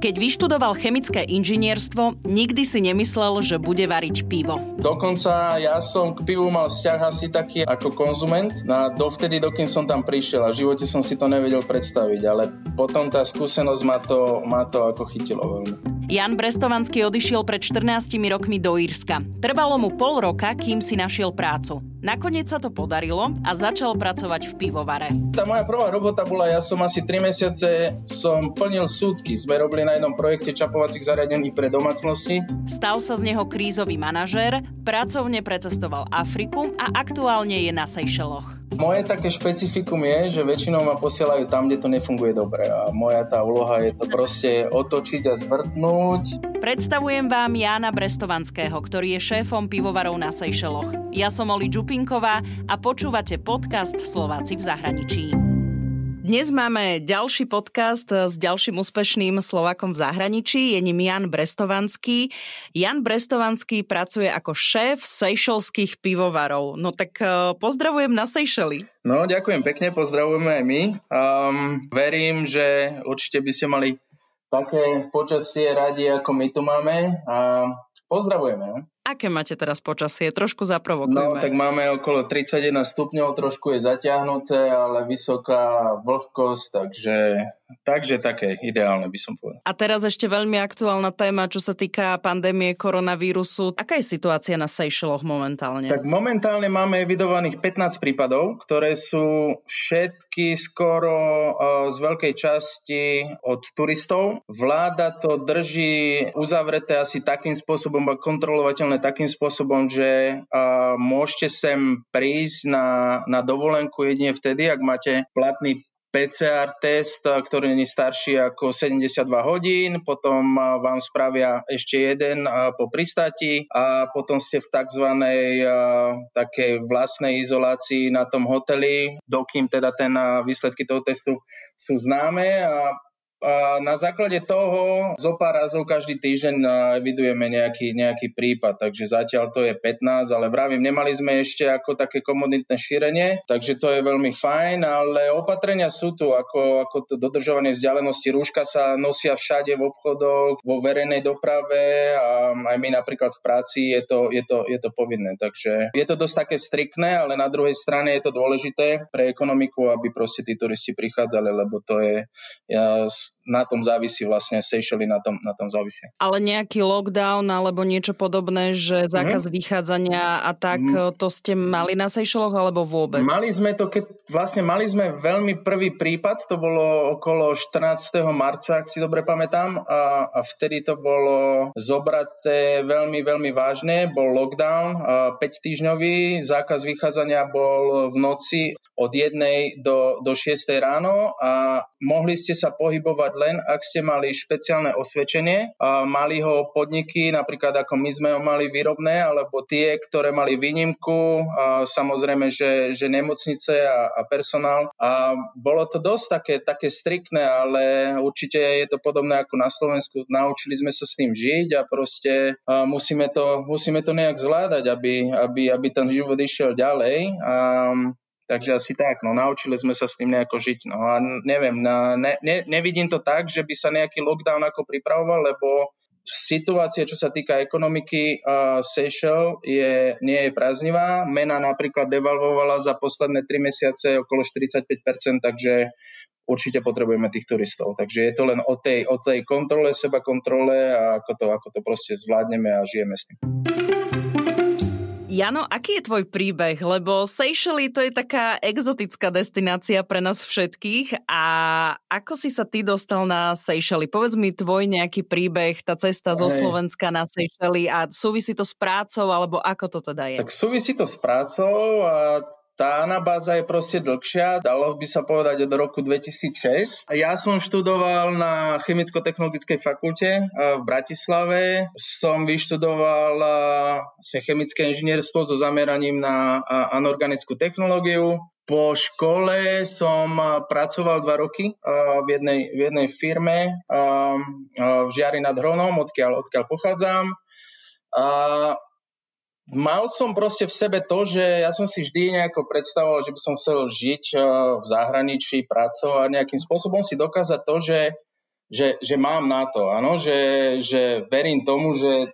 Keď vyštudoval chemické inžinierstvo, nikdy si nemyslel, že bude variť pivo. Dokonca ja som k pivu mal vzťah asi taký ako konzument. No a dovtedy, dokým som tam prišiel a v živote som si to nevedel predstaviť, ale potom tá skúsenosť ma to, ma to ako chytilo veľmi. Jan Brestovanský odišiel pred 14 rokmi do Írska. Trvalo mu pol roka, kým si našiel prácu. Nakoniec sa to podarilo a začal pracovať v pivovare. Tá moja prvá robota bola, ja som asi 3 mesiace som plnil súdky. Sme robili na jednom projekte čapovacích zariadení pre domácnosti. Stal sa z neho krízový manažér, pracovne precestoval Afriku a aktuálne je na Seychelloch. Moje také špecifikum je, že väčšinou ma posielajú tam, kde to nefunguje dobre a moja tá úloha je to proste otočiť a zvrtnúť. Predstavujem vám Jána Brestovanského, ktorý je šéfom pivovarov na Seychelloch. Ja som Oli Čupinková a počúvate podcast Slováci v zahraničí. Dnes máme ďalší podcast s ďalším úspešným Slovakom v zahraničí. Je ním Jan Brestovanský. Jan Brestovanský pracuje ako šéf sejšelských pivovarov. No tak eh, pozdravujem na Sejšeli. No, ďakujem pekne, pozdravujeme aj my. Um, verím, že určite by ste mali také počasie radi, ako my tu máme. A pozdravujeme. Aké máte teraz počasie? Trošku zaprovokujeme. No, tak máme okolo 31 stupňov, trošku je zaťahnuté, ale vysoká vlhkosť, takže Takže také ideálne by som povedal. A teraz ešte veľmi aktuálna téma, čo sa týka pandémie koronavírusu. Aká je situácia na Seychelloch momentálne? Tak momentálne máme evidovaných 15 prípadov, ktoré sú všetky skoro z veľkej časti od turistov. Vláda to drží uzavreté asi takým spôsobom a kontrolovateľné takým spôsobom, že môžete sem prísť na, na dovolenku jedine vtedy, ak máte platný PCR test, ktorý je starší ako 72 hodín, potom vám spravia ešte jeden po pristati a potom ste v tzv. takej vlastnej izolácii na tom hoteli, dokým teda ten výsledky toho testu sú známe a a na základe toho zo pár razov každý týždeň evidujeme nejaký, nejaký prípad, takže zatiaľ to je 15, ale vravím, nemali sme ešte ako také komoditné šírenie, takže to je veľmi fajn, ale opatrenia sú tu, ako, ako to dodržovanie vzdialenosti. Rúška sa nosia všade v obchodoch, vo verejnej doprave a aj my napríklad v práci je to, je to, je to povinné. Takže je to dosť také striktné, ale na druhej strane je to dôležité pre ekonomiku, aby proste tí turisti prichádzali, lebo to je ja, na tom závisí vlastne Seychelles na tom, na tom závisí. Ale nejaký lockdown alebo niečo podobné, že zákaz mm. vychádzania a tak, mm. to ste mali na Seychelloch alebo vôbec? Mali sme to, keď vlastne mali sme veľmi prvý prípad, to bolo okolo 14. marca, ak si dobre pamätám, a, a vtedy to bolo zobraté veľmi, veľmi vážne, bol lockdown, 5 týždňový, zákaz vychádzania bol v noci od 1 do, do 6 ráno a mohli ste sa pohybovať len, ak ste mali špeciálne osvedčenie. A mali ho podniky, napríklad ako my sme ho mali výrobné, alebo tie, ktoré mali výnimku, a samozrejme, že, že nemocnice a, a personál. A bolo to dosť také, také striktné, ale určite je to podobné ako na Slovensku. Naučili sme sa s tým žiť a proste a musíme, to, musíme to nejak zvládať, aby, aby, aby ten život išiel ďalej. A Takže asi tak, no naučili sme sa s tým nejako žiť. No a neviem, na, ne, ne, nevidím to tak, že by sa nejaký lockdown ako pripravoval, lebo situácia, čo sa týka ekonomiky uh, Seychelles, je, nie je prázdnivá. Mena napríklad devalvovala za posledné 3 mesiace okolo 45%, takže určite potrebujeme tých turistov. Takže je to len o tej, o tej kontrole, seba kontrole a ako to, ako to proste zvládneme a žijeme s tým. Jano, aký je tvoj príbeh? Lebo Seychelles to je taká exotická destinácia pre nás všetkých a ako si sa ty dostal na Seychelles? Povedz mi tvoj nejaký príbeh, tá cesta zo Slovenska na Seychelles a súvisí to s prácou alebo ako to teda je? Tak súvisí to s prácou a tá anabáza je proste dlhšia, dalo by sa povedať od roku 2006. Ja som študoval na Chemicko-technologickej fakulte v Bratislave. Som vyštudoval vlastne chemické inžinierstvo so zameraním na anorganickú technológiu. Po škole som pracoval dva roky v jednej, v jednej firme v Žiari nad Hronom, odkiaľ, odkiaľ pochádzam. A mal som proste v sebe to, že ja som si vždy nejako predstavoval, že by som chcel žiť eh, v zahraničí, pracovať, nejakým spôsobom si dokázať to, že že, že mám na to, áno, že, že verím tomu, že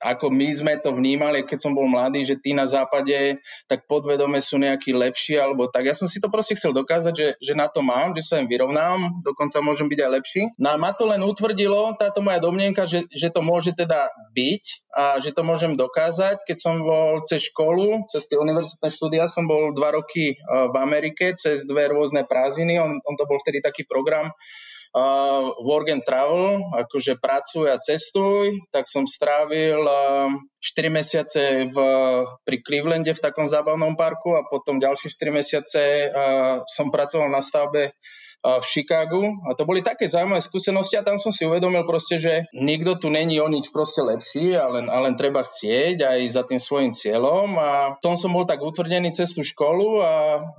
ako my sme to vnímali, keď som bol mladý, že tí na západe tak podvedome sú nejakí lepší, alebo tak. Ja som si to proste chcel dokázať, že, že na to mám, že sa im vyrovnám, dokonca môžem byť aj lepší. No a ma to len utvrdilo, táto moja domnienka, že, že to môže teda byť a že to môžem dokázať. Keď som bol cez školu, cez tie univerzitné štúdia, som bol dva roky v Amerike, cez dve rôzne prázdniny, on, on to bol vtedy taký program, uh, work and travel, akože pracuj a cestuj, tak som strávil uh, 4 mesiace v, pri Clevelande v takom zábavnom parku a potom ďalšie 4 mesiace uh, som pracoval na stavbe v Chicagu. A to boli také zaujímavé skúsenosti a tam som si uvedomil proste, že nikto tu není o nič proste lepší a len, a len treba chcieť aj za tým svojim cieľom. A v tom som bol tak utvrdený cez tú školu a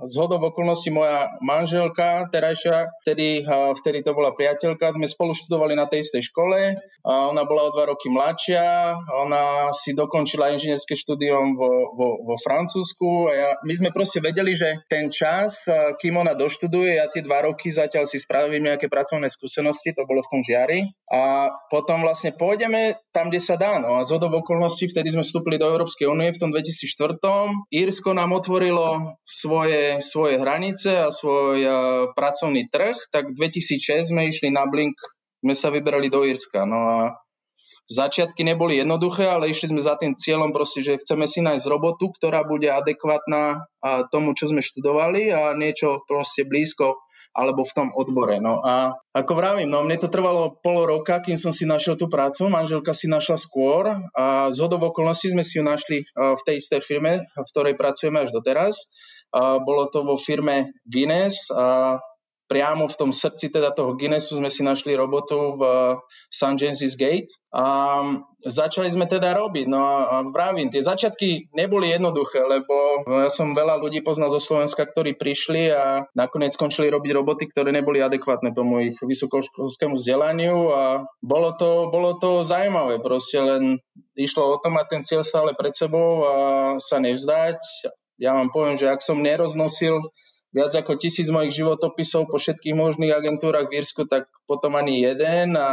z hodov okolností moja manželka terajšia, vtedy, vtedy to bola priateľka, sme spolu študovali na tej istej škole a ona bola o dva roky mladšia, ona si dokončila inžinierské štúdium vo, vo, vo Francúzsku a ja, my sme proste vedeli, že ten čas, kým ona doštuduje, ja tie dva roky zatiaľ si spravím nejaké pracovné skúsenosti, to bolo v tom žiari. A potom vlastne pôjdeme tam, kde sa dá. No a z okolností, vtedy sme vstúpili do Európskej únie v tom 2004. Írsko nám otvorilo svoje, svoje hranice a svoj uh, pracovný trh, tak 2006 sme išli na Blink, sme sa vybrali do Írska. No a Začiatky neboli jednoduché, ale išli sme za tým cieľom proste, že chceme si nájsť robotu, ktorá bude adekvátna tomu, čo sme študovali a niečo proste blízko alebo v tom odbore. No a ako vravím, no mne to trvalo pol roka, kým som si našiel tú prácu, manželka si našla skôr a z hodov okolností sme si ju našli v tej istej firme, v ktorej pracujeme až doteraz. Bolo to vo firme Guinness priamo v tom srdci teda toho Guinnessu sme si našli robotu v St. James's Gate a začali sme teda robiť. No a vravím, tie začiatky neboli jednoduché, lebo ja som veľa ľudí poznal zo Slovenska, ktorí prišli a nakoniec skončili robiť roboty, ktoré neboli adekvátne tomu ich vysokoškolskému vzdelaniu a bolo to, bolo to zaujímavé, proste len išlo o to mať ten cieľ stále pred sebou a sa nevzdať. Ja vám poviem, že ak som neroznosil viac ako tisíc mojich životopisov po všetkých možných agentúrach v Írsku, tak potom ani jeden a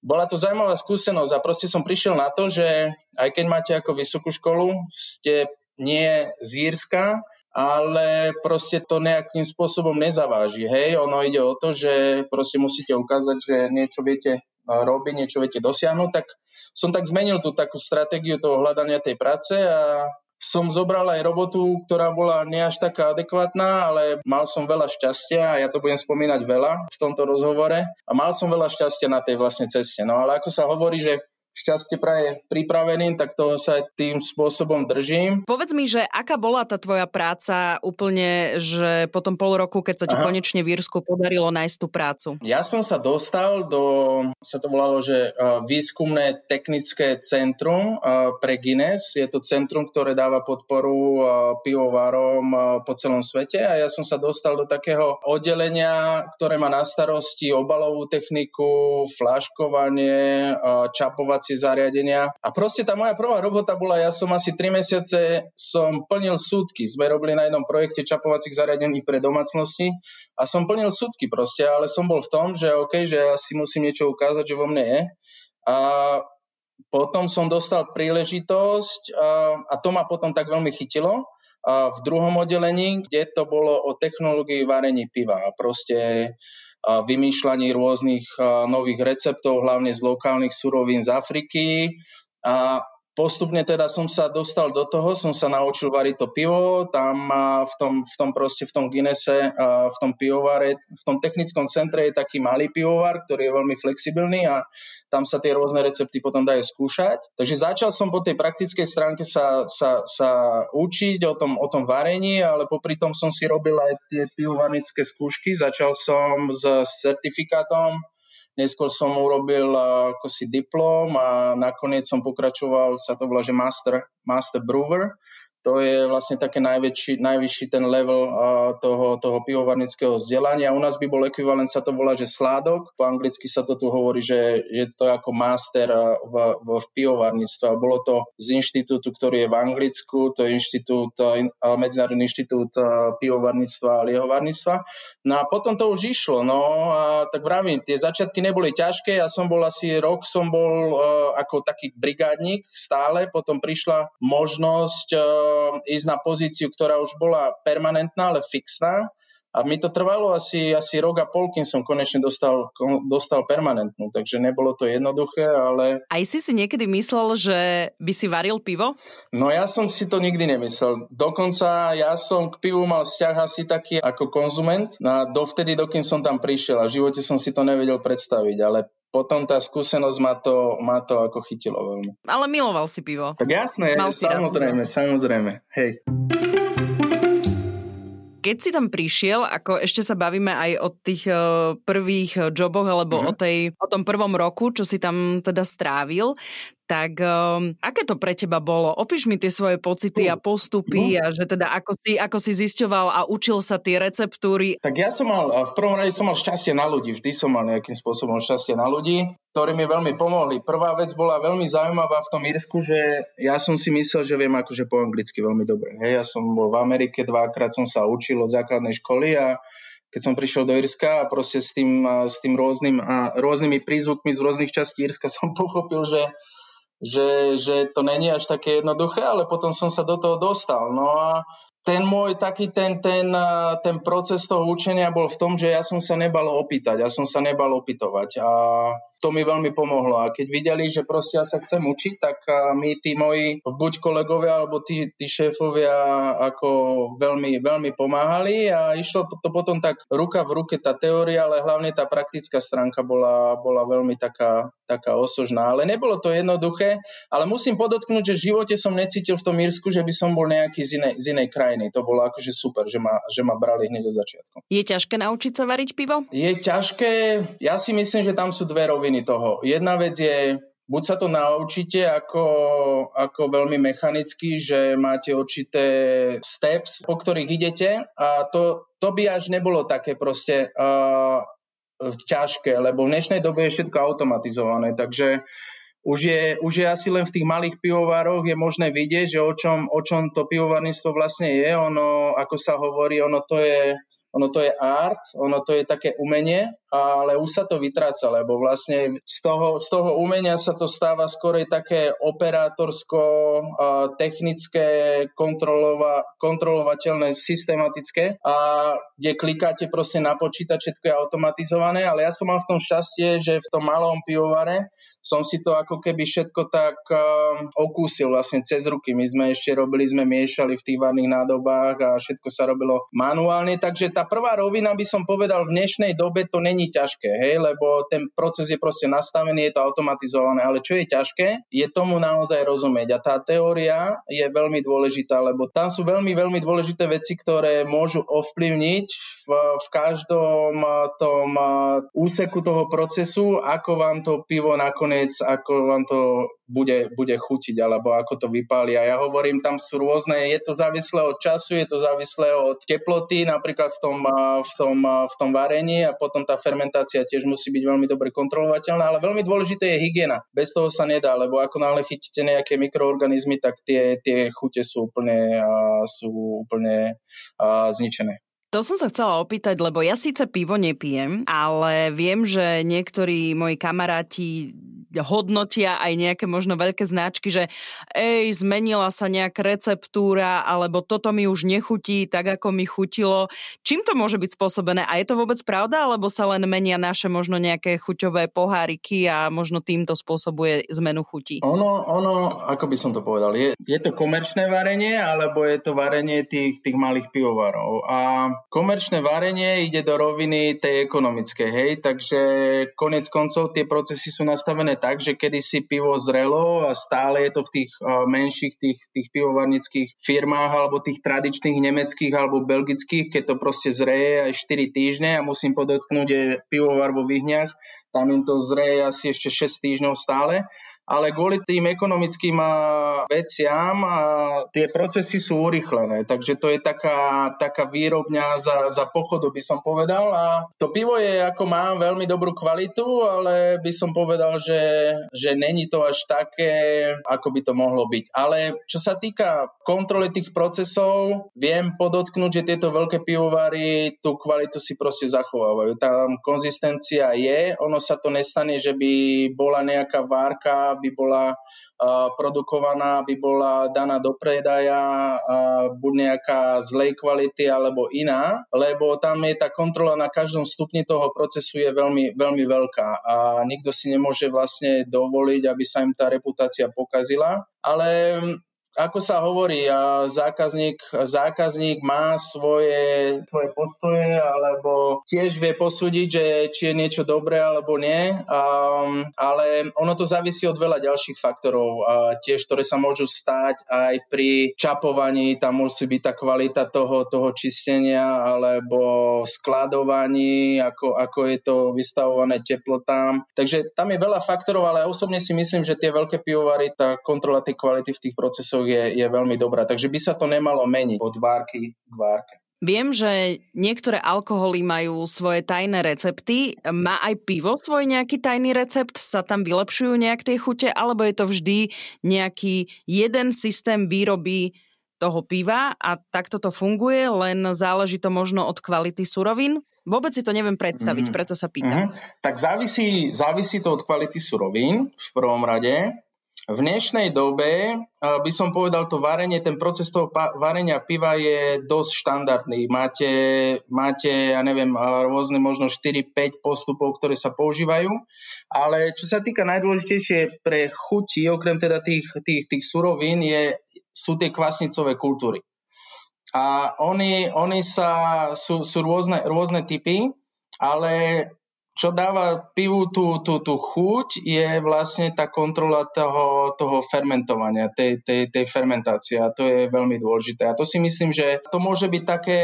bola to zaujímavá skúsenosť a proste som prišiel na to, že aj keď máte ako vysokú školu, ste nie z Írska, ale proste to nejakým spôsobom nezaváži. Hej, ono ide o to, že proste musíte ukázať, že niečo viete robiť, niečo viete dosiahnuť, tak som tak zmenil tú takú stratégiu toho hľadania tej práce a som zobral aj robotu, ktorá bola nie až taká adekvátna, ale mal som veľa šťastia a ja to budem spomínať veľa v tomto rozhovore a mal som veľa šťastia na tej vlastne ceste. No ale ako sa hovorí, že šťastie praje pripraveným, tak toho sa tým spôsobom držím. Povedz mi, že aká bola tá tvoja práca úplne, že po tom pol roku, keď sa ti Aha. konečne v Írsku podarilo nájsť tú prácu? Ja som sa dostal do, sa to volalo, že výskumné technické centrum pre Guinness. Je to centrum, ktoré dáva podporu pivovarom po celom svete a ja som sa dostal do takého oddelenia, ktoré má na starosti obalovú techniku, flaškovanie, čapovať testovacie zariadenia. A proste tá moja prvá robota bola, ja som asi 3 mesiace som plnil súdky. Sme robili na jednom projekte čapovacích zariadení pre domácnosti a som plnil súdky proste, ale som bol v tom, že OK, že ja si musím niečo ukázať, že vo mne je. A potom som dostal príležitosť a, a to ma potom tak veľmi chytilo v druhom oddelení, kde to bolo o technológii varení piva. Proste vymýšľaní rôznych nových receptov, hlavne z lokálnych surovín z Afriky. A postupne teda som sa dostal do toho, som sa naučil variť to pivo, tam v tom, v tom proste v tom Guinnesse, v tom pivovare, v tom technickom centre je taký malý pivovar, ktorý je veľmi flexibilný a tam sa tie rôzne recepty potom dajú skúšať. Takže začal som po tej praktickej stránke sa, sa, sa učiť o tom, o tom varení, ale popri tom som si robil aj tie pivovarnické skúšky. Začal som s certifikátom Neskôr som urobil ako si diplom a nakoniec som pokračoval, sa to volá, že Master, Master Brewer. To je vlastne také najväčší, najvyšší ten level uh, toho, toho pivovarnického vzdelania. U nás by bol ekvivalent, sa to volá, že sládok. Po anglicky sa to tu hovorí, že je to ako master uh, v, v, v pivovarníctve. Bolo to z inštitútu, ktorý je v Anglicku, to je inštitút, Medzinárodný inštitút uh, pivovarníctva a liehovarníctva. No a potom to už išlo, no a tak vravím, tie začiatky neboli ťažké, ja som bol asi rok, som bol uh, ako taký brigádnik stále, potom prišla možnosť uh, ísť na pozíciu, ktorá už bola permanentná, ale fixná a mi to trvalo asi, asi rok a pol, kým som konečne dostal, dostal permanentnú, takže nebolo to jednoduché, ale... Aj si si niekedy myslel, že by si varil pivo? No ja som si to nikdy nemyslel. Dokonca ja som k pivu mal vzťah asi taký ako konzument, no a dovtedy, dokým som tam prišiel a v živote som si to nevedel predstaviť, ale potom tá skúsenosť ma to, ma to ako chytilo veľmi. Ale miloval si pivo. Tak jasné, Mal samozrejme, samozrejme. Hej. Keď si tam prišiel, ako ešte sa bavíme aj o tých uh, prvých joboch alebo mm-hmm. o, tej, o tom prvom roku, čo si tam teda strávil, tak um, aké to pre teba bolo? Opíš mi tie svoje pocity a postupy a že teda ako si, ako si zisťoval a učil sa tie receptúry. Tak ja som mal, v prvom rade som mal šťastie na ľudí, vždy som mal nejakým spôsobom šťastie na ľudí, ktorí mi veľmi pomohli. Prvá vec bola veľmi zaujímavá v tom Írsku, že ja som si myslel, že viem akože po anglicky veľmi dobre. Hej, ja som bol v Amerike, dvakrát som sa učil od základnej školy a keď som prišiel do Irska a proste s tým, s tým rôznym, a rôznymi prízvukmi z rôznych častí Irska som pochopil, že že, že to není až také jednoduché, ale potom som sa do toho dostal. No a ten môj taký ten, ten, ten proces toho učenia bol v tom, že ja som sa nebal opýtať, ja som sa nebal opýtovať a to mi veľmi pomohlo. A keď videli, že proste ja sa chcem učiť, tak my tí moji buď kolegovia alebo tí, tí šéfovia ako veľmi, veľmi pomáhali a išlo to potom tak ruka v ruke tá teória, ale hlavne tá praktická stránka bola, bola veľmi taká, taká osožná. Ale nebolo to jednoduché, ale musím podotknúť, že v živote som necítil v tom Írsku, že by som bol nejaký z inej, z inej krajiny. To bolo akože super, že ma, že ma brali hneď od začiatku. Je ťažké naučiť sa variť pivo? Je ťažké. Ja si myslím, že tam sú dve roviny toho. Jedna vec je, buď sa to naučíte ako, ako veľmi mechanicky, že máte určité steps, po ktorých idete a to, to by až nebolo také proste uh, ťažké, lebo v dnešnej dobe je všetko automatizované, takže už je, už je asi len v tých malých pivovároch je možné vidieť, že o čom, o čom to pivovarníctvo vlastne je. Ono, ako sa hovorí, ono to je ono to je art, ono to je také umenie, ale už sa to vytráca, lebo vlastne z toho, z toho umenia sa to stáva skorej také operátorsko-technické, kontrolova, kontrolovateľné, systematické a kde klikáte proste na počítač, všetko je automatizované, ale ja som mal v tom šťastie, že v tom malom pivovare som si to ako keby všetko tak okúsil vlastne cez ruky. My sme ešte robili, sme miešali v tých varných nádobách a všetko sa robilo manuálne, takže tá prvá rovina by som povedal v dnešnej dobe to není ťažké, hej, lebo ten proces je proste nastavený, je to automatizované, ale čo je ťažké, je tomu naozaj rozumieť. A tá teória je veľmi dôležitá, lebo tam sú veľmi, veľmi dôležité veci, ktoré môžu ovplyvniť v, v každom tom úseku toho procesu, ako vám to pivo nakoniec, ako vám to bude, bude chutiť, alebo ako to vypáli. A ja hovorím, tam sú rôzne, je to závislé od času, je to závislé od teploty, napríklad v tom, v tom, v tom varení a potom tá fermentácia tiež musí byť veľmi dobre kontrolovateľná, ale veľmi dôležité je hygiena. Bez toho sa nedá, lebo ako náhle chytíte nejaké mikroorganizmy, tak tie, tie chute sú úplne, sú úplne zničené. To som sa chcela opýtať, lebo ja síce pivo nepijem, ale viem, že niektorí moji kamaráti hodnotia aj nejaké možno veľké značky, že ej, zmenila sa nejaká receptúra, alebo toto mi už nechutí tak, ako mi chutilo. Čím to môže byť spôsobené? A je to vôbec pravda, alebo sa len menia naše možno nejaké chuťové poháriky a možno týmto spôsobuje zmenu chutí? Ono, ono, ako by som to povedal, je, je to komerčné varenie, alebo je to varenie tých, tých malých pivovarov. A komerčné varenie ide do roviny tej ekonomickej, hej, takže konec koncov tie procesy sú nastavené tak, že kedysi pivo zrelo a stále je to v tých menších tých, tých pivovarnických firmách alebo tých tradičných nemeckých alebo belgických, keď to proste zreje aj 4 týždne a musím podotknúť, je pivovar vo Vyhniach, tam im to zreje asi ešte 6 týždňov stále ale kvôli tým ekonomickým veciam tie procesy sú urychlené, takže to je taká, taká výrobňa za, za pochodu, by som povedal. A to pivo je, ako má veľmi dobrú kvalitu, ale by som povedal, že, že není to až také, ako by to mohlo byť. Ale čo sa týka kontroly tých procesov, viem podotknúť, že tieto veľké pivovary tú kvalitu si proste zachovávajú. Tam konzistencia je, ono sa to nestane, že by bola nejaká várka, by bola produkovaná, by bola daná do predaja, buď nejaká zlej kvality alebo iná, lebo tam je tá kontrola na každom stupni toho procesu je veľmi, veľmi veľká a nikto si nemôže vlastne dovoliť, aby sa im tá reputácia pokazila. Ale ako sa hovorí, zákazník, zákazník má svoje, svoje postoje alebo tiež vie posúdiť, že či je niečo dobré alebo nie, um, ale ono to závisí od veľa ďalších faktorov, a tiež, ktoré sa môžu stať aj pri čapovaní, tam musí byť tá kvalita toho, toho čistenia alebo skladovaní, ako, ako je to vystavované teplotám. Takže tam je veľa faktorov, ale osobne si myslím, že tie veľké pivovary, tá kontrola tej kvality v tých procesoch je, je veľmi dobrá. Takže by sa to nemalo meniť od várky k várke. Viem, že niektoré alkoholy majú svoje tajné recepty. Má aj pivo svoj nejaký tajný recept? Sa tam vylepšujú nejak tie chute? Alebo je to vždy nejaký jeden systém výroby toho piva a takto to funguje, len záleží to možno od kvality surovín? Vôbec si to neviem predstaviť, mm. preto sa pýtam. Mm. Tak závisí, závisí to od kvality surovín v prvom rade. V dnešnej dobe by som povedal, to varenie, ten proces toho varenia piva je dosť štandardný. Máte, máte ja neviem, rôzne možno 4-5 postupov, ktoré sa používajú, ale čo sa týka najdôležitejšie pre chuti, okrem teda tých, tých, tých surovín, je, sú tie kvasnicové kultúry. A oni, oni sa, sú, sú rôzne, rôzne typy, ale čo dáva pivu tú, tú, tú chuť, je vlastne tá kontrola toho, toho fermentovania, tej, tej, tej fermentácie a to je veľmi dôležité. A to si myslím, že to môže byť také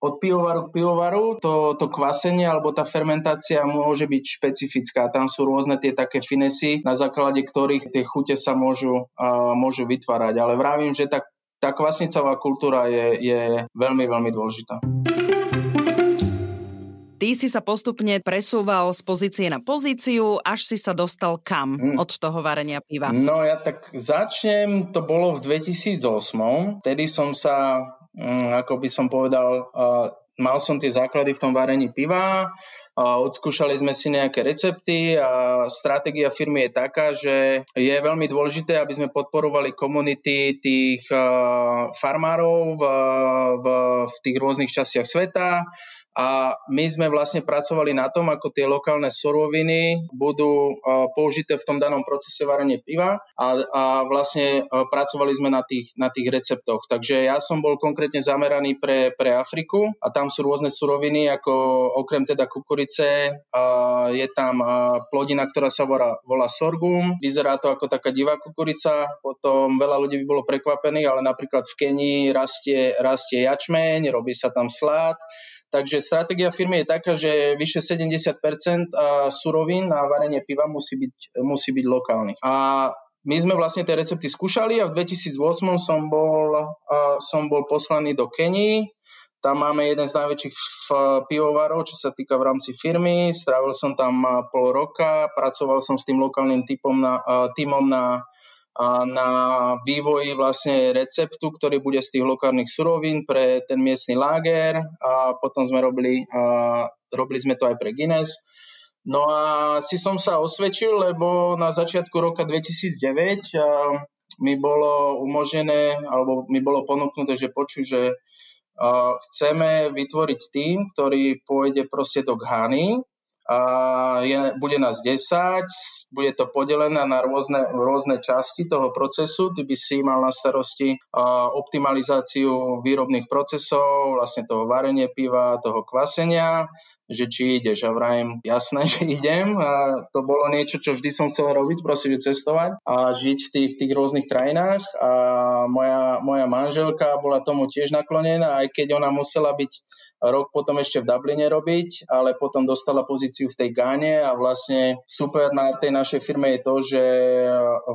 od pivovaru k pivovaru, to, to kvasenie alebo tá fermentácia môže byť špecifická. Tam sú rôzne tie také finesy, na základe ktorých tie chute sa môžu, uh, môžu vytvárať. Ale vravím, že tá, tá kvasnicová kultúra je, je veľmi, veľmi dôležitá. Ty si sa postupne presúval z pozície na pozíciu, až si sa dostal kam mm. od toho varenia piva? No ja tak začnem, to bolo v 2008. Vtedy som sa, mm, ako by som povedal, mal som tie základy v tom varení piva, odskúšali sme si nejaké recepty a stratégia firmy je taká, že je veľmi dôležité, aby sme podporovali komunity tých farmárov v, v, v tých rôznych častiach sveta, a my sme vlastne pracovali na tom, ako tie lokálne suroviny budú použité v tom danom procese varenia piva a, a vlastne pracovali sme na tých, na tých receptoch. Takže ja som bol konkrétne zameraný pre, pre Afriku a tam sú rôzne suroviny, ako okrem teda kukurice je tam plodina, ktorá sa volá, volá sorghum. Vyzerá to ako taká divá kukurica, potom veľa ľudí by bolo prekvapených, ale napríklad v Kenii rastie, rastie jačmeň, robí sa tam slad, Takže stratégia firmy je taká, že vyše 70% surovín na varenie piva musí byť, musí byť lokálny. A my sme vlastne tie recepty skúšali a v 2008 som bol, som bol poslaný do Kenii. Tam máme jeden z najväčších pivovarov, čo sa týka v rámci firmy. Strávil som tam pol roka, pracoval som s tým lokálnym typom na, týmom na na vývoji vlastne receptu, ktorý bude z tých lokálnych surovín pre ten miestny láger a potom sme robili, a robili sme to aj pre Guinness. No a si som sa osvedčil, lebo na začiatku roka 2009 mi bolo umožnené, alebo mi bolo ponúknuté, že počuj, že chceme vytvoriť tým, ktorý pôjde proste do Ghany a je, bude nás 10, bude to podelené na rôzne, rôzne časti toho procesu. Ty by si mal na starosti optimalizáciu výrobných procesov, vlastne toho varenie piva, toho kvasenia. Že či ideš. A vrajím, jasné, že idem. A to bolo niečo, čo vždy som chcel robiť, proste, že cestovať a žiť v tých, tých rôznych krajinách. A moja, moja manželka bola tomu tiež naklonená, aj keď ona musela byť rok potom ešte v Dubline robiť, ale potom dostala pozíciu v tej Gáne a vlastne super na tej našej firme je to, že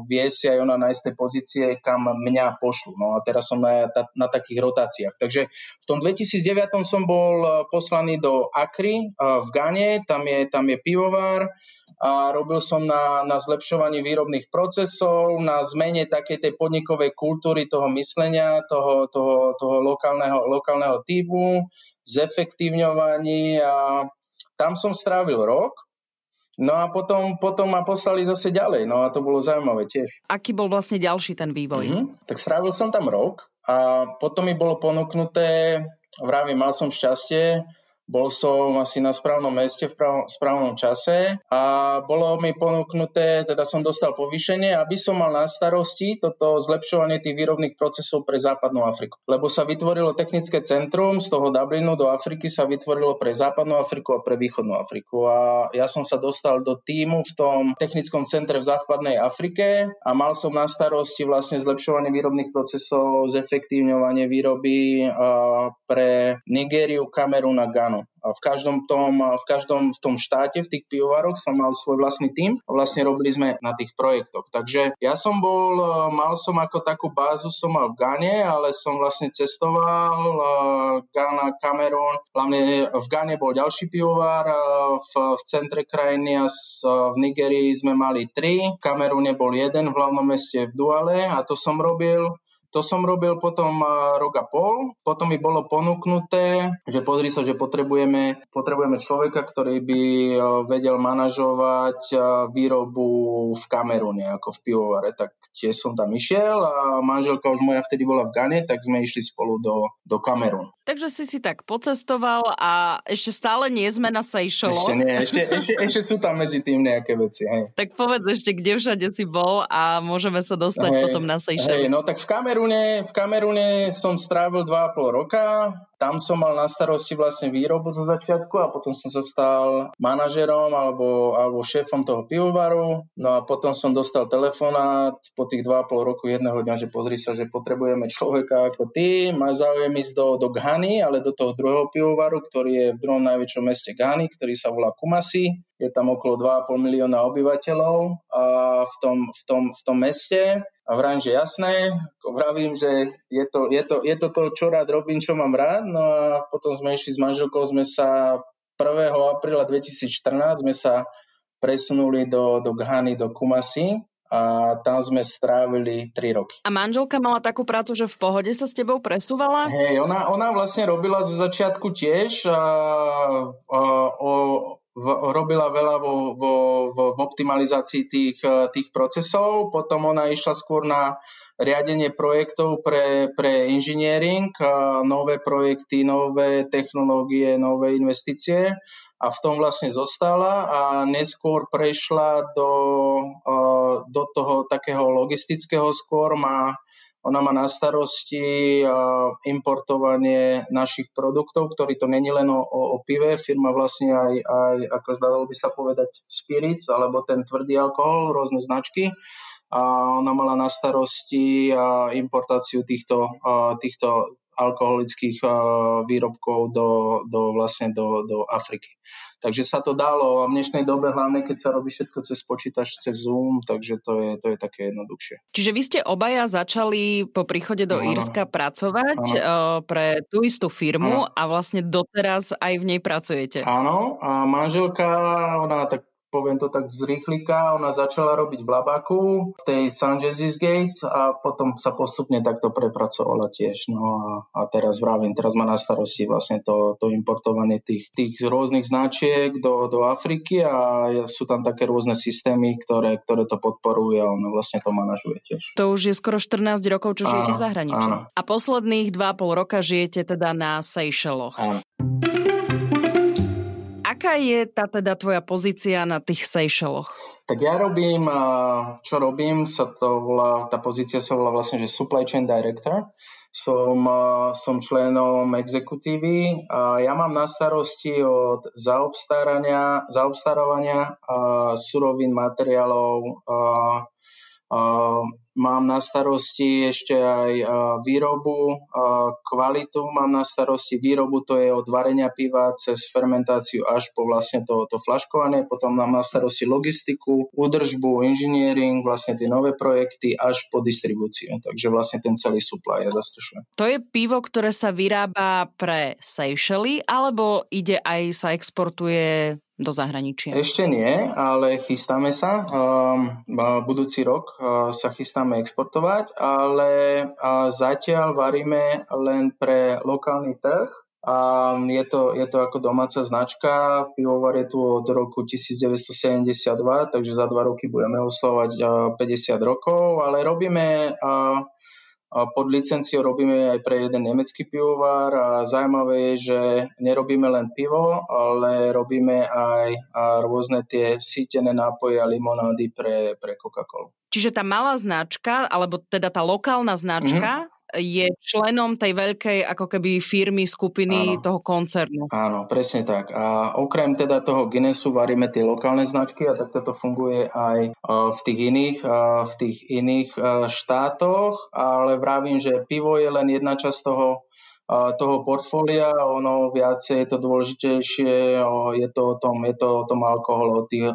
vie si aj ona nájsť tej pozície, kam mňa pošlu. No a teraz som na, na takých rotáciách. Takže v tom 2009 som bol poslaný do Akry v Gane, tam je, tam je pivovar, a robil som na, na zlepšovaní výrobných procesov, na zmene takej tej podnikovej kultúry, toho myslenia, toho, toho, toho lokálneho, lokálneho typu, zefektívňovaní a tam som strávil rok. No a potom, potom ma poslali zase ďalej, no a to bolo zaujímavé tiež. Aký bol vlastne ďalší ten vývoj? Mm-hmm. Tak strávil som tam rok a potom mi bolo ponúknuté, vravím, mal som šťastie, bol som asi na správnom meste v správnom čase a bolo mi ponúknuté, teda som dostal povýšenie, aby som mal na starosti toto zlepšovanie tých výrobných procesov pre západnú Afriku. Lebo sa vytvorilo technické centrum z toho Dublinu do Afriky sa vytvorilo pre západnú Afriku a pre východnú Afriku. A ja som sa dostal do týmu v tom technickom centre v západnej Afrike a mal som na starosti vlastne zlepšovanie výrobných procesov, zefektívňovanie výroby pre Nigériu, Kamerun a A v každom tom, v každom v tom štáte, v tých pivovaroch som mal svoj vlastný tým a vlastne robili sme na tých projektoch. Takže ja som bol, mal som ako takú bázu, som mal v Gane, ale som vlastne cestoval Ghana, Kamerun, hlavne v Gane bol ďalší pivovar, v, v centre krajiny a v Nigerii sme mali tri, v Kamerune bol jeden v hlavnom meste v Duale a to som robil to som robil potom rok a pol. Potom mi bolo ponúknuté, že pozri sa, že potrebujeme, potrebujeme človeka, ktorý by vedel manažovať výrobu v Kamerune, ako v pivovare. Tak tiež som tam išiel a manželka už moja vtedy bola v Gane, tak sme išli spolu do, do Kamerunu. Takže si si tak pocestoval a ešte stále nie sme na Seychelloch. Ešte nie, ešte, ešte, ešte sú tam medzi tým nejaké veci. Hej. Tak povedz ešte, kde všade si bol a môžeme sa dostať hej, potom na Seychelles. Hej, no tak v Kamerune, v Kamerune som strávil 2,5 roka, tam som mal na starosti vlastne výrobu zo začiatku a potom som sa stal manažerom alebo, alebo šéfom toho pivovaru. No a potom som dostal telefonát po tých 2,5 roku jedného dňa, že pozri sa, že potrebujeme človeka ako ty, máš záujem ísť do, do Ghany, ale do toho druhého pivovaru, ktorý je v druhom najväčšom meste Ghany, ktorý sa volá Kumasi. Je tam okolo 2,5 milióna obyvateľov a v tom, v tom, v tom meste a vrajím, že jasné, vravím, že je to, je, to, je to to, čo rád robím, čo mám rád. No a potom sme išli s manželkou, sme sa 1. apríla 2014 sme sa presunuli do, do Ghany, do Kumasi a tam sme strávili 3 roky. A manželka mala takú prácu, že v pohode sa s tebou presúvala? Hej, ona, ona vlastne robila zo začiatku tiež a, a, o, v, robila veľa vo, vo, vo, v optimalizácii tých, eh, tých procesov, potom ona išla skôr na riadenie projektov pre, pre engineering, nové projekty, nové technológie, nové investície a v tom vlastne zostala a neskôr prešla do, eh, do toho takého logistického skôr, má ona má na starosti importovanie našich produktov, ktorý to není len o, o, pive, firma vlastne aj, aj, ako dalo by sa povedať, spirits, alebo ten tvrdý alkohol, rôzne značky. A ona mala na starosti importáciu týchto, týchto alkoholických výrobkov do, do, vlastne do, do Afriky. Takže sa to dalo a v dnešnej dobe, hlavne keď sa robí všetko cez počítač, cez Zoom, takže to je, to je také jednoduchšie. Čiže vy ste obaja začali po príchode do ano. Írska pracovať ano. pre tú istú firmu ano. a vlastne doteraz aj v nej pracujete. Áno, a manželka, ona tak poviem to tak z rýchlika, ona začala robiť v Labaku, v tej San Jesus Gate a potom sa postupne takto prepracovala tiež. No a, a teraz vravím, teraz má na starosti vlastne to, to importovanie tých, tých rôznych značiek do, do Afriky a sú tam také rôzne systémy, ktoré, ktoré to podporujú a ona vlastne to manažuje tiež. To už je skoro 14 rokov, čo áno, žijete v zahraničí. Áno. A posledných 2,5 roka žijete teda na Seychelloch. Áno aká je tá teda tvoja pozícia na tých Seychelloch? Tak ja robím, čo robím, sa to volá, tá pozícia sa volá vlastne, že Supply Chain Director. som, som členom exekutívy a ja mám na starosti od zaobstarania, zaobstarávania surovín, materiálov, Mám na starosti ešte aj výrobu, kvalitu, mám na starosti výrobu, to je od varenia piva cez fermentáciu až po vlastne to, to flaškovanie, potom mám na starosti logistiku, údržbu, engineering, vlastne tie nové projekty až po distribúciu. Takže vlastne ten celý supply ja zastrešujem. To je pivo, ktoré sa vyrába pre Seychelles, alebo ide aj sa exportuje do zahraničia? Ešte nie, ale chystáme sa. Um, budúci rok uh, sa chystáme exportovať, ale uh, zatiaľ varíme len pre lokálny trh. A je to, je to ako domáca značka, pivovar je tu od roku 1972, takže za dva roky budeme oslovať 50 uh, rokov, ale robíme pod licenciou robíme aj pre jeden nemecký pivovar a zaujímavé je, že nerobíme len pivo, ale robíme aj rôzne tie sítené nápoje a limonády pre, pre Coca-Colu. Čiže tá malá značka, alebo teda tá lokálna značka, mm-hmm je členom tej veľkej ako keby firmy, skupiny Áno. toho koncernu. Áno, presne tak. A okrem teda toho Guinnessu varíme tie lokálne značky a takto to funguje aj v tých iných, v tých iných štátoch, ale vravím, že pivo je len jedna časť toho toho portfólia, ono viacej je to dôležitejšie, je to o tom, je to o tom alkoholu, o tých,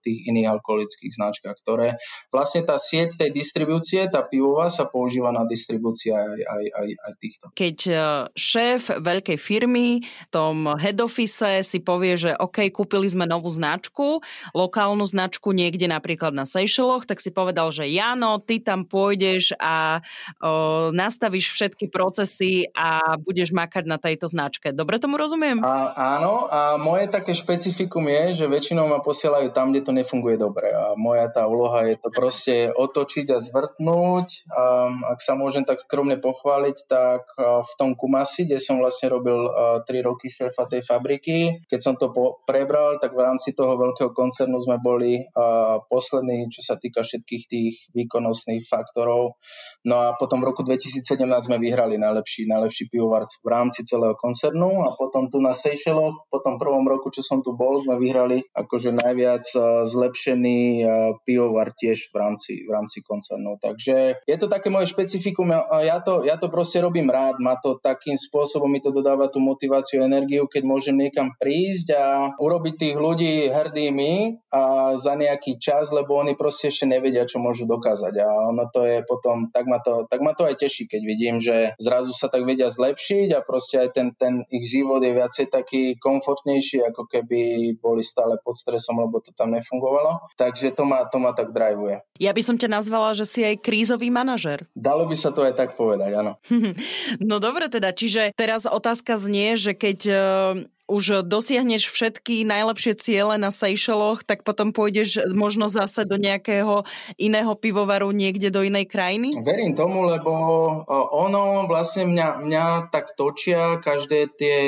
tých iných alkoholických značkách, ktoré vlastne tá sieť tej distribúcie, tá pivová sa používa na distribúcii aj, aj, aj, aj týchto. Keď e, šéf veľkej firmy v tom head office si povie, že OK, kúpili sme novú značku, lokálnu značku niekde napríklad na Seychelloch, tak si povedal, že Jano, ty tam pôjdeš a o, nastavíš všetky procesy a a budeš makať na tejto značke. Dobre tomu rozumiem? A, áno, a moje také špecifikum je, že väčšinou ma posielajú tam, kde to nefunguje dobre. A moja tá úloha je to proste otočiť a zvrtnúť. A ak sa môžem tak skromne pochváliť, tak v tom Kumasi, kde som vlastne robil 3 roky šéfa tej fabriky, keď som to po- prebral, tak v rámci toho veľkého koncernu sme boli poslední, čo sa týka všetkých tých výkonnostných faktorov. No a potom v roku 2017 sme vyhrali najlepší, najlepší najväčší pivovar v rámci celého koncernu a potom tu na Seychelloch, po tom prvom roku, čo som tu bol, sme vyhrali akože najviac eh, zlepšený eh, pivovar tiež v rámci, v rámci koncernu. Takže je to také moje špecifikum, ja to, ja to proste robím rád, ma to takým spôsobom, mi to dodáva tú motiváciu, energiu, keď môžem niekam prísť a urobiť tých ľudí hrdými a za nejaký čas, lebo oni proste ešte nevedia, čo môžu dokázať. A ono to je potom, tak ma to, tak ma to aj teší, keď vidím, že zrazu sa tak vedia zlepšiť a proste aj ten, ten ich život je viacej taký komfortnejší, ako keby boli stále pod stresom, lebo to tam nefungovalo. Takže to ma, to ma tak drivuje. Ja by som ťa nazvala, že si aj krízový manažer. Dalo by sa to aj tak povedať, áno. no dobre teda, čiže teraz otázka znie, že keď už dosiahneš všetky najlepšie ciele na Seychelloch, tak potom pôjdeš možno zase do nejakého iného pivovaru niekde do inej krajiny? Verím tomu, lebo ono vlastne mňa, mňa tak točia každé tie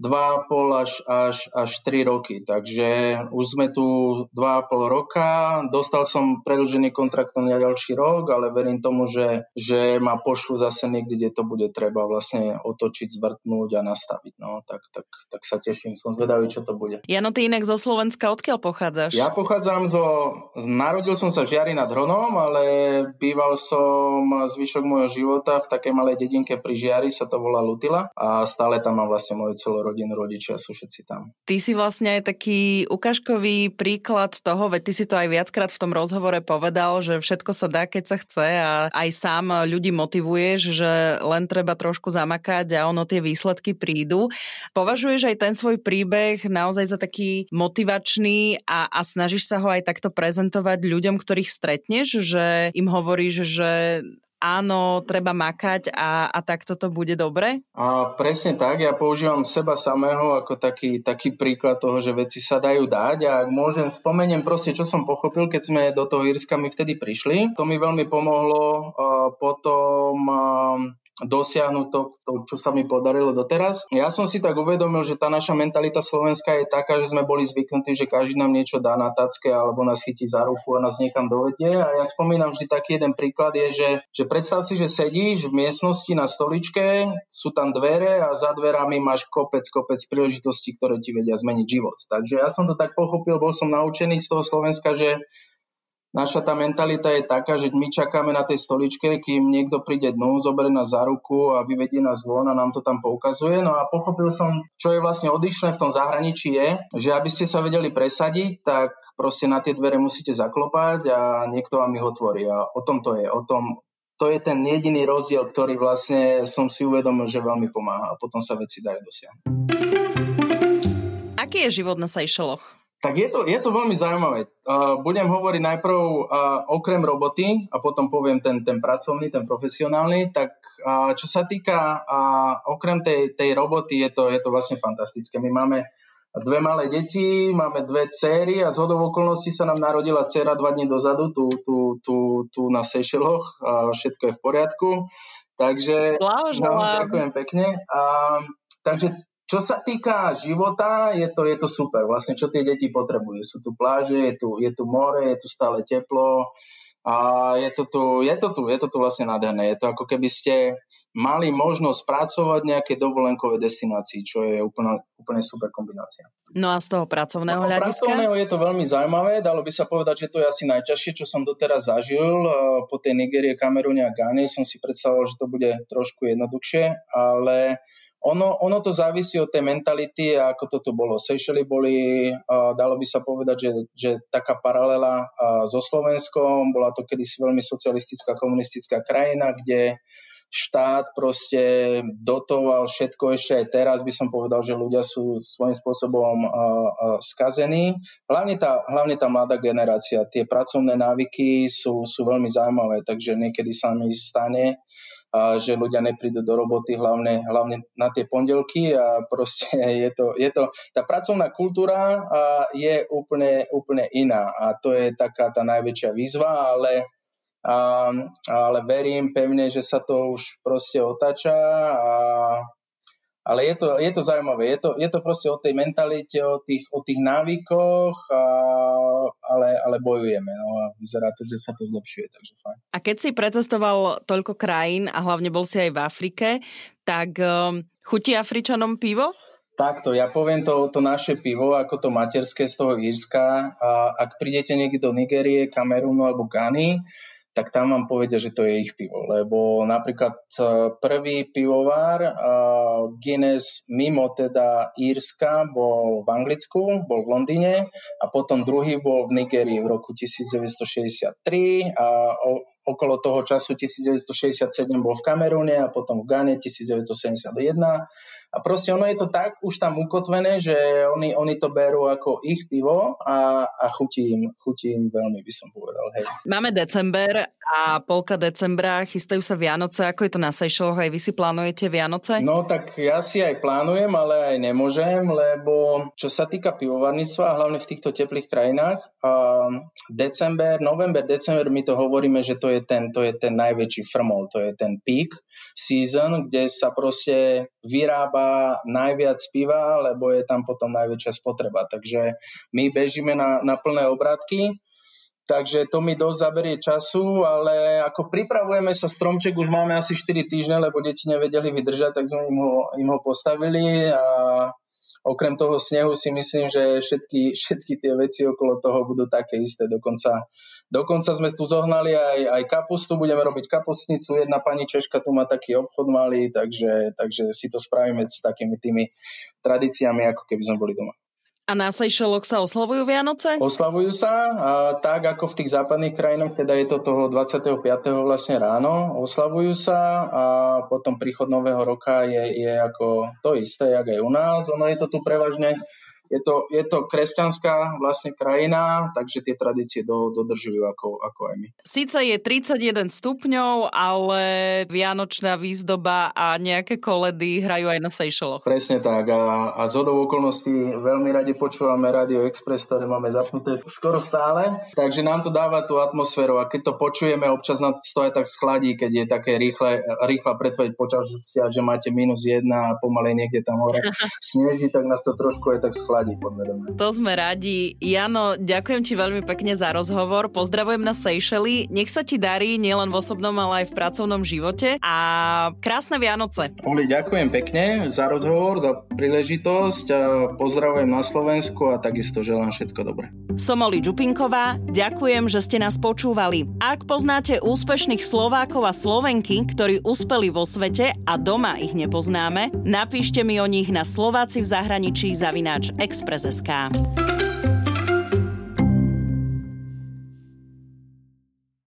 2,5 až, až, až 3 roky. Takže už sme tu 2,5 roka, dostal som predlžený kontrakt na ďalší rok, ale verím tomu, že, že ma pošlu zase niekde, kde to bude treba vlastne otočiť, zvrtnúť a nastaviť. No, tak, tak, tak sa teším, som zvedavý, čo to bude. Jano, ty inak zo Slovenska, odkiaľ pochádzaš? Ja pochádzam zo... Narodil som sa v Žiari nad Hronom, ale býval som zvyšok môjho života v takej malej dedinke pri Žiari, sa to volá Lutila a stále tam mám vlastne moju celú rodinu, rodičia sú všetci tam. Ty si vlastne aj taký ukážkový príklad toho, veď ty si to aj viackrát v tom rozhovore povedal, že všetko sa dá, keď sa chce a aj sám ľudí motivuješ, že len treba trošku zamakať a ono tie výsledky prídu. Považuješ aj ten svoj príbeh naozaj za taký motivačný a, a snažíš sa ho aj takto prezentovať ľuďom, ktorých stretneš, že im hovoríš, že áno, treba makať a, a takto to bude dobre? A presne tak, ja používam seba samého ako taký, taký príklad toho, že veci sa dajú dať a ak môžem, spomeniem proste, čo som pochopil, keď sme do toho Írska my vtedy prišli. To mi veľmi pomohlo uh, potom uh, dosiahnuť to, to, čo sa mi podarilo doteraz. Ja som si tak uvedomil, že tá naša mentalita slovenská je taká, že sme boli zvyknutí, že každý nám niečo dá na tacke alebo nás chytí za ruku a nás niekam dovedie. A ja spomínam vždy taký jeden príklad je, že, že predstav si, že sedíš v miestnosti na stoličke, sú tam dvere a za dverami máš kopec, kopec príležitostí, ktoré ti vedia zmeniť život. Takže ja som to tak pochopil, bol som naučený z toho Slovenska, že naša tá mentalita je taká, že my čakáme na tej stoličke, kým niekto príde dnu, zoberie nás za ruku a vyvedie nás von a nám to tam poukazuje. No a pochopil som, čo je vlastne odlišné v tom zahraničí je, že aby ste sa vedeli presadiť, tak proste na tie dvere musíte zaklopať a niekto vám ich otvorí. A o tom to je. O tom, to je ten jediný rozdiel, ktorý vlastne som si uvedomil, že veľmi pomáha a potom sa veci dajú dosiahnuť. Aký je život na Seychelloch? Tak je to, je to veľmi zaujímavé. Uh, budem hovoriť najprv uh, okrem roboty a potom poviem ten, ten pracovný, ten profesionálny. Tak uh, čo sa týka uh, okrem tej, tej roboty, je to, je to vlastne fantastické. My máme dve malé deti, máme dve céry a z hodov okolností sa nám narodila dcera dva dní dozadu tu, tu, tu, tu na Seychelloch. Uh, všetko je v poriadku. Takže no, ďakujem pekne. Uh, takže čo sa týka života, je to, je to super. Vlastne, čo tie deti potrebujú. Sú tu pláže, je tu, je tu more, je tu stále teplo a je to tu, je to tu, je to tu vlastne nádherné. Je to ako keby ste mali možnosť pracovať nejaké dovolenkové destinácii, čo je úplne, úplne super kombinácia. No a z toho pracovného no, hľadiska? pracovného je to veľmi zaujímavé. Dalo by sa povedať, že to je asi najťažšie, čo som doteraz zažil. Po tej Nigerie, Kamerune a Gáne som si predstavoval, že to bude trošku jednoduchšie, ale ono, ono to závisí od tej mentality, ako toto bolo. Seychely boli, uh, dalo by sa povedať, že, že taká paralela uh, so Slovenskom, bola to kedysi veľmi socialistická, komunistická krajina, kde štát proste dotoval všetko ešte aj teraz by som povedal, že ľudia sú svojím spôsobom uh, uh, skazení. Hlavne tá, hlavne tá mladá generácia, tie pracovné návyky sú, sú veľmi zaujímavé, takže niekedy sa mi stane, a že ľudia neprídu do roboty hlavne, hlavne na tie pondelky a proste je to, je to tá pracovná kultúra je úplne, úplne iná. A to je taká tá najväčšia výzva, ale a, ale verím pevne, že sa to už proste otáča a ale je to, je to zaujímavé, je to, je to proste o tej mentalite, o tých, o tých návykoch, a, ale, ale bojujeme no, a vyzerá to, že sa to zlepšuje, takže fajn. A keď si precestoval toľko krajín a hlavne bol si aj v Afrike, tak um, chutí Afričanom pivo? Takto, ja poviem to, to naše pivo, ako to materské z toho Írska. A ak prídete niekde do Nigérie, Kamerunu alebo Gany, tak tam vám povedia, že to je ich pivo. Lebo napríklad e, prvý pivovar uh, Guinness mimo teda Írska bol v Anglicku, bol v Londýne a potom druhý bol v Nigerii v roku 1963 a okolo toho času 1967 bol v Kamerune a potom v Gane 1971 a proste ono je to tak už tam ukotvené, že oni, oni to berú ako ich pivo a, a chutí, im, chutí im veľmi, by som povedal. Hej. Máme december a polka decembra, chystajú sa Vianoce. Ako je to na Seychelloch? Aj vy si plánujete Vianoce? No tak ja si aj plánujem, ale aj nemôžem, lebo čo sa týka pivovarníctva, hlavne v týchto teplých krajinách, december, november, december, my to hovoríme, že to je ten, to je ten najväčší frmol, to je ten peak season, kde sa proste vyrába najviac piva, lebo je tam potom najväčšia spotreba. Takže my bežíme na, na plné obrátky Takže to mi dosť zaberie času, ale ako pripravujeme sa, stromček už máme asi 4 týždne, lebo deti nevedeli vydržať, tak sme im ho, im ho postavili a okrem toho snehu si myslím, že všetky, všetky tie veci okolo toho budú také isté. Dokonca, dokonca sme tu zohnali aj, aj kapustu, budeme robiť kapustnicu. Jedna pani Češka tu má taký obchod malý, takže, takže si to spravíme s takými tými tradíciami, ako keby sme boli doma. A na Seychelloch sa oslavujú Vianoce? Oslavujú sa, a tak ako v tých západných krajinách, teda je to toho 25. vlastne ráno, oslavujú sa a potom príchod nového roka je, je ako to isté, jak aj u nás. Ono je to tu prevažne Je to, je to kresťanská vlastne krajina, takže tie tradície do, dodržujú ako, ako aj my. Sice je 31 stupňov, ale vianočná výzdoba a nejaké koledy hrajú aj na Seychelloch. Presne tak a, a z okolností veľmi radi počúvame Radio Express, ktoré máme zapnuté skoro stále, takže nám to dáva tú atmosféru a keď to počujeme, občas nám to aj tak schladí, keď je také rýchle, rýchla pretveď počasia, že máte minus jedna a pomaly niekde tam hore sneží, tak nás to trošku aj tak schladí podvedome. To sme radi. Jano, ďakujem ti veľmi pekne za rozhovor. Pozdravujem na Seychely. Nech sa ti darí nielen v osobnom, ale aj v pracovnom živote a krásne Vianoce. Oli, ďakujem pekne za rozhovor, za príležitosť pozdravujem na Slovensku a takisto želám všetko dobré. Som Oli Čupinková, ďakujem, že ste nás počúvali. Ak poznáte úspešných Slovákov a Slovenky, ktorí uspeli vo svete a doma ich nepoznáme, napíšte mi o nich na Slováci v zahraničí zavináč Express SK.